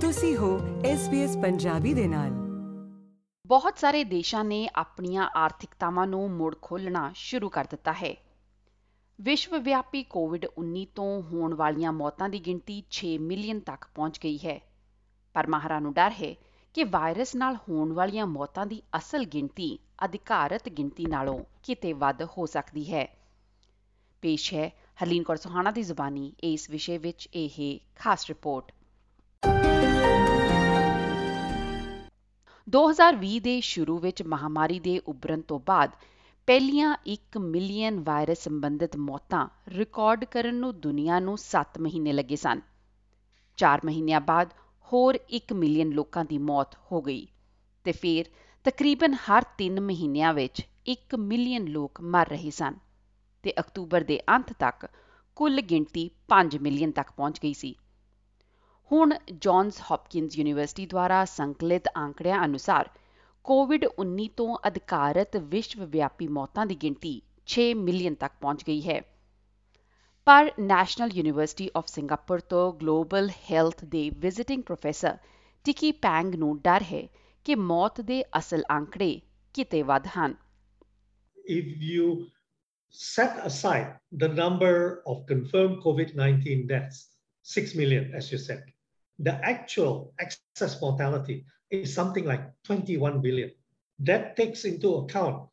ਤੁਸੀਂ ਹੋ SBS ਪੰਜਾਬੀ ਦੇ ਨਾਲ। ਬਹੁਤ ਸਾਰੇ ਦੇਸ਼ਾਂ ਨੇ ਆਪਣੀਆਂ ਆਰਥਿਕਤਾਵਾਂ ਨੂੰ ਮੁੜ ਖੋਲ੍ਹਣਾ ਸ਼ੁਰੂ ਕਰ ਦਿੱਤਾ ਹੈ। ਵਿਸ਼ਵ ਵਿਆਪੀ ਕੋਵਿਡ-19 ਤੋਂ ਹੋਣ ਵਾਲੀਆਂ ਮੌਤਾਂ ਦੀ ਗਿਣਤੀ 6 ਮਿਲੀਅਨ ਤੱਕ ਪਹੁੰਚ ਗਈ ਹੈ। ਪਰ ਮਾਹਰਾਂ ਨੂੰ ਡਰ ਹੈ ਕਿ ਵਾਇਰਸ ਨਾਲ ਹੋਣ ਵਾਲੀਆਂ ਮੌਤਾਂ ਦੀ ਅਸਲ ਗਿਣਤੀ ਅਧਿਕਾਰਤ ਗਿਣਤੀ ਨਾਲੋਂ ਕਿਤੇ ਵੱਧ ਹੋ ਸਕਦੀ ਹੈ। ਪੇਸ਼ ਹੈ ਹਰਲੀਨ ਕੌਰ ਸੁਹਾਣਾ ਦੀ ਜ਼ੁਬਾਨੀ। ਇਸ ਵਿਸ਼ੇ ਵਿੱਚ ਇਹ ਖਾਸ ਰਿਪੋਰਟ। 2020 ਦੇ ਸ਼ੁਰੂ ਵਿੱਚ ਮਹਾਮਾਰੀ ਦੇ ਉੱਭਰਨ ਤੋਂ ਬਾਅਦ ਪਹਿਲੀਆਂ 1 ਮਿਲੀਅਨ ਵਾਇਰਸ ਸੰਬੰਧਿਤ ਮੌਤਾਂ ਰਿਕਾਰਡ ਕਰਨ ਨੂੰ ਦੁਨੀਆ ਨੂੰ 7 ਮਹੀਨੇ ਲੱਗੇ ਸਨ। 4 ਮਹੀਨਿਆਂ ਬਾਅਦ ਹੋਰ 1 ਮਿਲੀਅਨ ਲੋਕਾਂ ਦੀ ਮੌਤ ਹੋ ਗਈ ਤੇ ਫਿਰ ਤਕਰੀਬਨ ਹਰ 3 ਮਹੀਨਿਆਂ ਵਿੱਚ 1 ਮਿਲੀਅਨ ਲੋਕ ਮਰ ਰਹੇ ਸਨ ਤੇ ਅਕਤੂਬਰ ਦੇ ਅੰਤ ਤੱਕ ਕੁੱਲ ਗਿਣਤੀ 5 ਮਿਲੀਅਨ ਤੱਕ ਪਹੁੰਚ ਗਈ ਸੀ। ਹੁਣ ਜੌਨਸ ਹੌਪਕਿੰਸ ਯੂਨੀਵਰਸਿਟੀ ਦੁਆਰਾ ਸੰਕਲਿਤ ਆંકੜਿਆਂ ਅਨੁਸਾਰ ਕੋਵਿਡ-19 ਤੋਂ ਅਧਿਕਾਰਤ ਵਿਸ਼ਵ ਵਿਆਪੀ ਮੌਤਾਂ ਦੀ ਗਿਣਤੀ 6 ਮਿਲੀਅਨ ਤੱਕ ਪਹੁੰਚ ਗਈ ਹੈ। ਪਰ ਨੈਸ਼ਨਲ ਯੂਨੀਵਰਸਿਟੀ ਆਫ ਸਿੰਗਾਪੁਰ ਤੋਂ ਗਲੋਬਲ ਹੈਲਥ ਦੇ ਵਿਜ਼ਿਟਿੰਗ ਪ੍ਰੋਫੈਸਰ ਟਿਕੀ ਪੈਂਗ ਨੂੰ ਡਰ ਹੈ ਕਿ ਮੌਤ ਦੇ ਅਸਲ ਆંકੜੇ ਕਿਤੇ ਵੱਧ ਹਨ। If you set aside the number of confirmed COVID 19 deaths, 6 million, as you said, the actual excess mortality is something like 21 billion. That takes into account,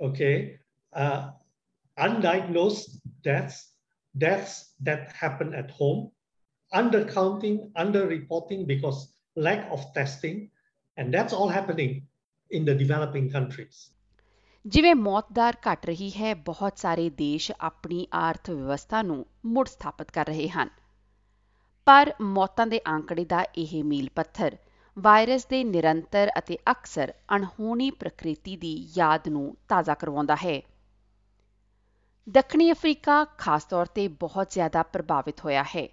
okay, uh, undiagnosed deaths, deaths that happen at home, undercounting, underreporting because lack of testing, and that's all happening in the developing countries. ਜਿਵੇਂ ਮੌਤ ਦਰ ਘਟ ਰਹੀ ਹੈ ਬਹੁਤ ਸਾਰੇ ਦੇਸ਼ ਆਪਣੀ ਆਰਥ ਵਿਵਸਥਾ ਨੂੰ ਮੁੜ ਸਥਾਪਿਤ ਕਰ ਰਹੇ ਹਨ ਪਰ ਮੌਤਾਂ ਦੇ ਆંકੜੇ ਦਾ ਇਹ ਮੀਲ ਪੱਥਰ ਵਾਇਰਸ ਦੇ ਨਿਰੰਤਰ ਅਤੇ ਅਕਸਰ ਅਣਹੋਣੀ ਪ੍ਰਕਿਰਤੀ ਦੀ ਯਾਦ ਨੂੰ ਤਾਜ਼ਾ ਕਰਵਾਉਂਦਾ ਹੈ। ਦੱਖਣੀ ਅਫਰੀਕਾ ਖਾਸ ਤੌਰ ਤੇ ਬਹੁਤ ਜ਼ਿਆਦਾ ਪ੍ਰਭਾਵਿਤ ਹੋਇਆ ਹੈ।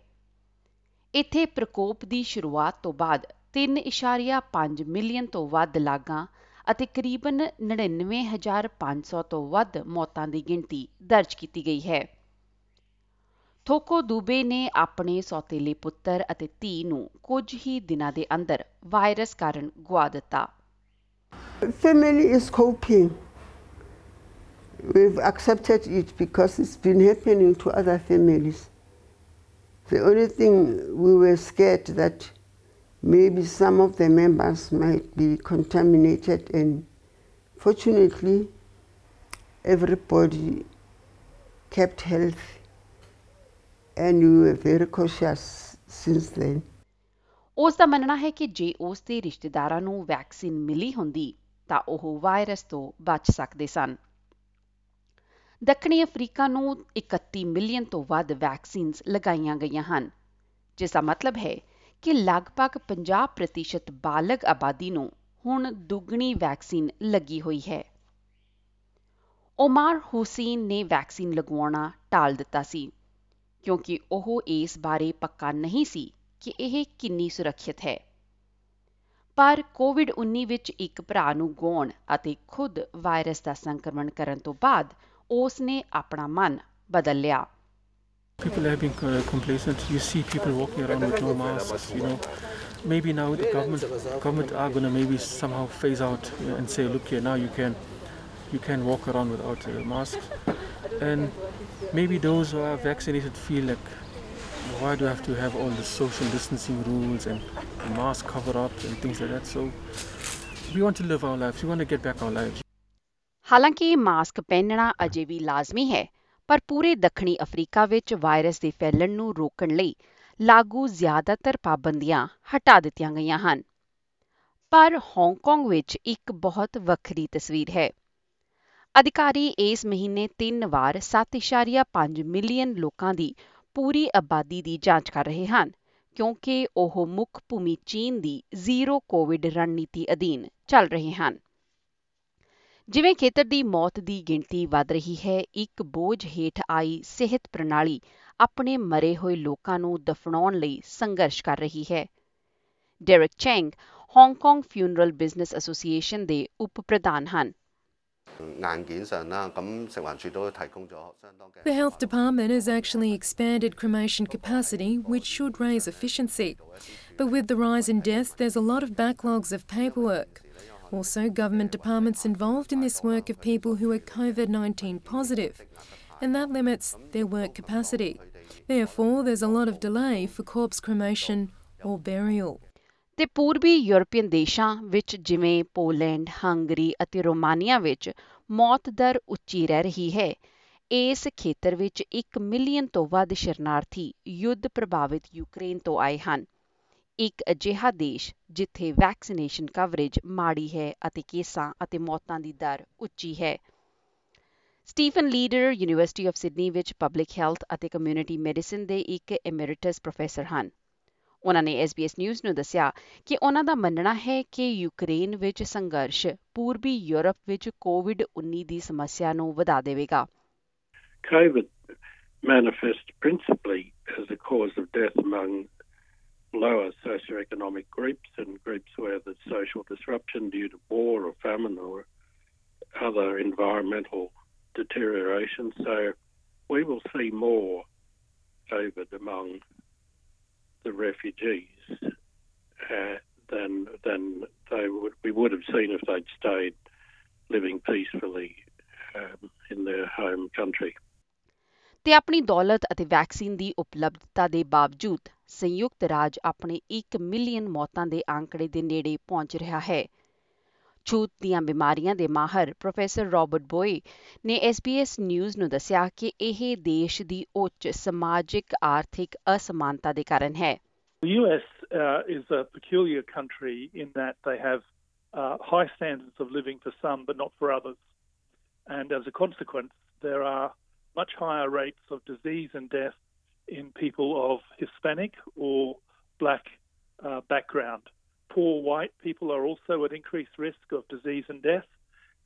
ਇੱਥੇ ਪ੍ਰਕੋਪ ਦੀ ਸ਼ੁਰੂਆਤ ਤੋਂ ਬਾਅਦ 3.5 ਮਿਲੀਅਨ ਤੋਂ ਵੱਧ ਲਾਗਾਂ ਅਤੇ ਕਰੀਬਨ 99500 ਤੋਂ ਵੱਧ ਮੌਤਾਂ ਦੀ ਗਿਣਤੀ ਦਰਜ ਕੀਤੀ ਗਈ ਹੈ। ਥੋਕੋ ਦੂਬੇ ਨੇ ਆਪਣੇ ਸੌਤੇਲੇ ਪੁੱਤਰ ਅਤੇ ਧੀ ਨੂੰ ਕੁਝ ਹੀ ਦਿਨਾਂ ਦੇ ਅੰਦਰ ਵਾਇਰਸ ਕਾਰਨ ਗਵਾ ਦਿੱਤਾ Family is coping. We've accepted it because it's been happening to other families. The only thing we were scared that maybe some of the members might be contaminated, and fortunately, everybody kept healthy, And we were very cautious since then. ਉਸ ਦਾ ਮੰਨਣਾ ਹੈ ਕਿ ਜੇ ਉਸ ਦੇ ਰਿਸ਼ਤੇਦਾਰਾਂ ਨੂੰ vaccine ਮਿਲੀ ਹੁੰਦੀ, ਤਾਂ ਉਹ ਵਾਇਰਸ ਤੋਂ ਬਚ ਸਕਦੇ ਸਨ। ਦੱਖਣੀ ਅਫਰੀਕਾ ਨੂੰ 31 ਮਿਲੀਅਨ ਤੋਂ ਵੱਧ ਵੈਕਸੀਨਸ ਲਗਾਈਆਂ ਗਈਆਂ ਹਨ, ਜਿਸ ਦਾ ਮਤਲਬ ਹੈ ਕਿ ਲਗਭਗ 50% ਬਾਲਗ ਆਬਾਦੀ ਨੂੰ ਹੁਣ ਦੁੱਗਣੀ ਵੈਕਸੀਨ ਲੱਗੀ ਹੋਈ ਹੈ। ਓਮਾਰ ਹੁਸੈਨ ਨੇ ਵੈਕਸੀਨ ਲਗਵਾਉਣਾ ਟਾਲ ਦਿੱਤਾ ਸੀ। ਕਿਉਂਕਿ ਉਹ ਇਸ ਬਾਰੇ ਪੱਕਾ ਨਹੀਂ ਸੀ ਕਿ ਇਹ ਕਿੰਨੀ ਸੁਰੱਖਿਅਤ ਹੈ ਪਰ ਕੋਵਿਡ-19 ਵਿੱਚ ਇੱਕ ਭਰਾ ਨੂੰ ਗਾਉਣ ਅਤੇ ਖੁਦ ਵਾਇਰਸ ਦਾ ਸੰਕਰਮਣ ਕਰਨ ਤੋਂ ਬਾਅਦ ਉਸ ਨੇ ਆਪਣਾ ਮਨ ਬਦਲ ਲਿਆ People have been uh, complacent. You see people walking around with no masks. You know, maybe now the government government are going to maybe somehow phase out you know, and say, look here, now you can you can walk around without uh, masks, and maybe those who are vaccinated feel like, why do I have to have all the social distancing rules and mask cover-ups and things like that? So we want to live our lives. We want to get back our lives. ਹਾਲਾਂਕਿ mask ਪਹਿਨਣਾ ਅਜੇ ਵੀ ਲਾਜ਼ਮੀ ਹੈ ਪਰ ਪੂਰੇ ਦੱਖਣੀ Africa ਵਿੱਚ ਵਾਇਰਸ ਦੇ ਫੈਲਣ ਨੂੰ ਰੋਕਣ ਲਈ ਲਾਗੂ ਜ਼ਿਆਦਾਤਰ ਪਾਬੰਦੀਆਂ ਹਟਾ ਦਿੱਤੀਆਂ ਗਈਆਂ ਹਨ ਪਰ ਹਾਂਗਕਾਂਗ ਵਿੱਚ ਇੱਕ ਬਹੁਤ ਵੱਖਰੀ ਤਸਵੀਰ ਹੈ ਅਧਿਕਾਰੀ ਇਸ ਮਹੀਨੇ ਤਿੰਨ ਵਾਰ 7.5 ਮਿਲੀਅਨ ਲੋਕਾਂ ਦੀ ਪੂਰੀ ਆਬਾਦੀ ਦੀ ਜਾਂਚ ਕਰ ਰਹੇ ਹਨ, ਕਿਉਂਕਿ ਉਹ ਮੁੱਖ ਭੂਮੀ ਚੀਨ ਦੀ ਜ਼ੀਰੋ ਕੋਵਿਡ ਰਣਨੀਤੀ ਅਧੀਨ ਚੱਲ ਰਹੇ ਹਨ। ਜਿਵੇਂ ਖੇਤਰ ਦੀ ਮੌਤ ਦੀ ਗਿਣਤੀ ਵਧ ਰਹੀ ਹੈ, ਇੱਕ ਬੋਝ ਹੇਠ ਆਈ ਸਿਹਤ ਪ੍ਰਣਾਲੀ ਆਪਣੇ ਮਰੇ ਹੋਏ ਲੋਕਾਂ ਨੂੰ ਦਫਨਾਉਣ ਲਈ ਸੰਘਰਸ਼ ਕਰ ਰਹੀ ਹੈ। Derek Chang, Hong Kong funeral business association ਦੇ ਉਪ ਪ੍ਰਧਾਨ ਹਨ। 硬件上啦，咁食环署都提供咗相当嘅。 The health department has actually expanded cremation capacity, which should raise efficiency. But with the rise in deaths, there's a lot of backlogs of paperwork. Also, government departments involved in this work of people who are COVID 19 positive, and that limits their work capacity. Therefore, there's a lot of delay for corpse cremation or burial. ਤੇ ਪੂਰਬੀ European ਦੇਸ਼ਾਂ ਵਿੱਚ ਜਿਵੇਂ Poland, Hungary ਅਤੇ ਰੋਮਾਨੀਆ ਵਿੱਚ ਮੌਤ ਦਰ ਉੱਚੀ ਰਹਿ ਰਹੀ ਹੈ। ਇਸ ਖੇਤਰ ਵਿੱਚ 1 ਮਿਲੀਅਨ ਤੋਂ ਵੱਧ ਸ਼ਰਨਾਰਥੀ ਯੁੱਧ ਪ੍ਰਭਾਵਿਤ ਯੂਕਰੇਨ ਤੋਂ ਆਏ ਹਨ। ਇੱਕ ਅਜਿਹਾ ਦੇਸ਼ ਜਿੱਥੇ ਵੈਕਸੀਨੇਸ਼ਨ ਕਵਰੇਜ ਮਾੜੀ ਹੈ ਅਤੇ ਕੇਸਾਂ ਅਤੇ ਮੌਤਾਂ ਦੀ ਦਰ ਉੱਚੀ ਹੈ। Stephen Leeder University of Sydney ਵਿੱਚ ਪਬਲਿਕ ਹੈਲਥ ਅਤੇ ਕਮਿਊਨਿਟੀ ਮੈਡੀਸਿਨ ਦੇ ਇੱਕ ਐਮੈਰੀਟਸ ਪ੍ਰੋਫੈਸਰ ਹਨ। ਉਹਨਾਂ ਨੇ SBS ਨਿਊਜ਼ ਨੂੰ ਦੱਸਿਆ ਕਿ ਉਹਨਾਂ ਦਾ ਮੰਨਣਾ ਹੈ ਕਿ ਯੂਕਰੇਨ ਵਿੱਚ ਸੰਘਰਸ਼ ਪੂਰਬੀ ਯੂਰਪ ਵਿੱਚ ਕੋਵਿਡ-19 ਦੀ ਸਮੱਸਿਆ ਨੂੰ ਵਧਾ ਦੇਵੇਗਾ COVID manifests principally as a cause of death among lower socioeconomic groups and groups where there's social disruption due to war or famine or other environmental deterioration. So we will see more COVID among the refugees uh, than than they would we would have seen if they'd stayed living peacefully um, in their home country. ਤੇ ਆਪਣੀ ਦੌਲਤ ਅਤੇ vaccine ਦੀ ਉਪਲਬਧਤਾ ਦੇ ਬਾਵਜੂਦ ਸੰਯੁਕਤ ਰਾਜ ਆਪਣੇ 1 million ਮੌਤਾਂ ਦੇ ਆંકੜੇ ਦੇ ਨੇੜੇ ਪਹੁੰਚ ਰਿਹਾ ਹੈ ਛੂਤ ਦੀਆਂ ਬਿਮਾਰੀਆਂ ਦੇ ਮਾਹਰ ਪ੍ਰੋਫੈਸਰ ਰਾਬਰਟ ਬੋਏ ਨੇ SBS ਨਿਊਜ਼ ਨੂੰ ਦੱਸਿਆ ਕਿ ਇਹ ਦੇਸ਼ ਦੀ ਉੱਚ ਸਮਾਜਿਕ ਆਰਥਿਕ ਅਸਮਾਨਤਾ ਦੇ ਕਾਰਨ ਹੈ The US uh, is a peculiar country in that they have uh, high standards of living for some, but not for others. And as a consequence, there are much higher rates of disease and death in people of Hispanic or black uh, background. Poor white people are also at increased risk of disease and death.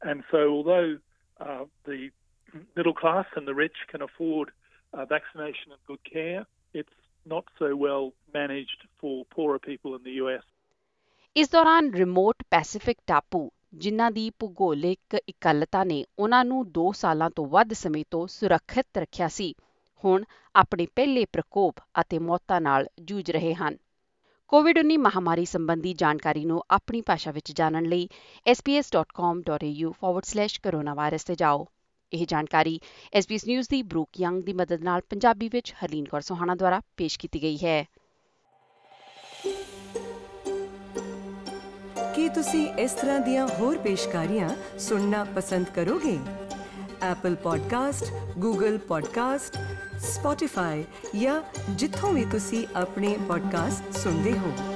And so, although uh, the middle class and the rich can afford uh, vaccination and good care, it's not so well managed for poorer people in the US. ਇਸ ਦੌਰਾਨ remote Pacific ਟਾਪੂ ਜਿਨ੍ਹਾਂ ਦੀ ਭੂਗੋਲਿਕ ਇਕੱਲਤਾ ਨੇ ਉਹਨਾਂ ਨੂੰ 2 ਸਾਲਾਂ ਤੋਂ ਵੱਧ ਸਮੇਂ ਤੋਂ ਸੁਰੱਖਿਅਤ ਰੱਖਿਆ ਸੀ ਹੁਣ ਆਪਣੇ ਪਹਿਲੇ ਪ੍ਰਕੋਪ ਅਤੇ ਮੌਤਾਂ ਨਾਲ ਜੂਝ ਰਹੇ ਹਨ ਕੋਵਿਡ-19 ਮਹਾਮਾਰੀ ਸੰਬੰਧੀ ਜਾਣਕਾਰੀ ਨੂੰ ਆਪਣੀ ਭਾਸ਼ਾ ਵਿੱਚ ਜਾਣਨ ਲਈ sps.com.au/coronavirus ਤੇ ਜਾਓ। ਇਹ ਜਾਣਕਾਰੀ SBS ਨਿਊਜ਼ ਦੀ ਬਰੂਕ ਯੰਗ ਦੀ ਮਦਦ ਨਾਲ ਪੰਜਾਬੀ ਵਿੱਚ ਹਰਲੀਨ ਕੌਰ ਸੋਹਾਣਾ ਦੁਆਰਾ ਪੇਸ਼ ਕੀਤੀ ਗਈ ਹੈ। ਕੀ ਤੁਸੀਂ ਇਸ ਤਰ੍ਹਾਂ ਦੀਆਂ ਹੋਰ ਪੇਸ਼ਕਾਰੀਆਂ ਸੁਣਨਾ ਪਸੰਦ ਕਰੋਗੇ? Apple Podcast, Google Podcast, Spotify ਜਾਂ ਜਿੱਥੋਂ ਵੀ ਤੁਸੀਂ ਆਪਣੇ ਪੋਡਕਾਸਟ ਸੁਣਦੇ ਹੋ।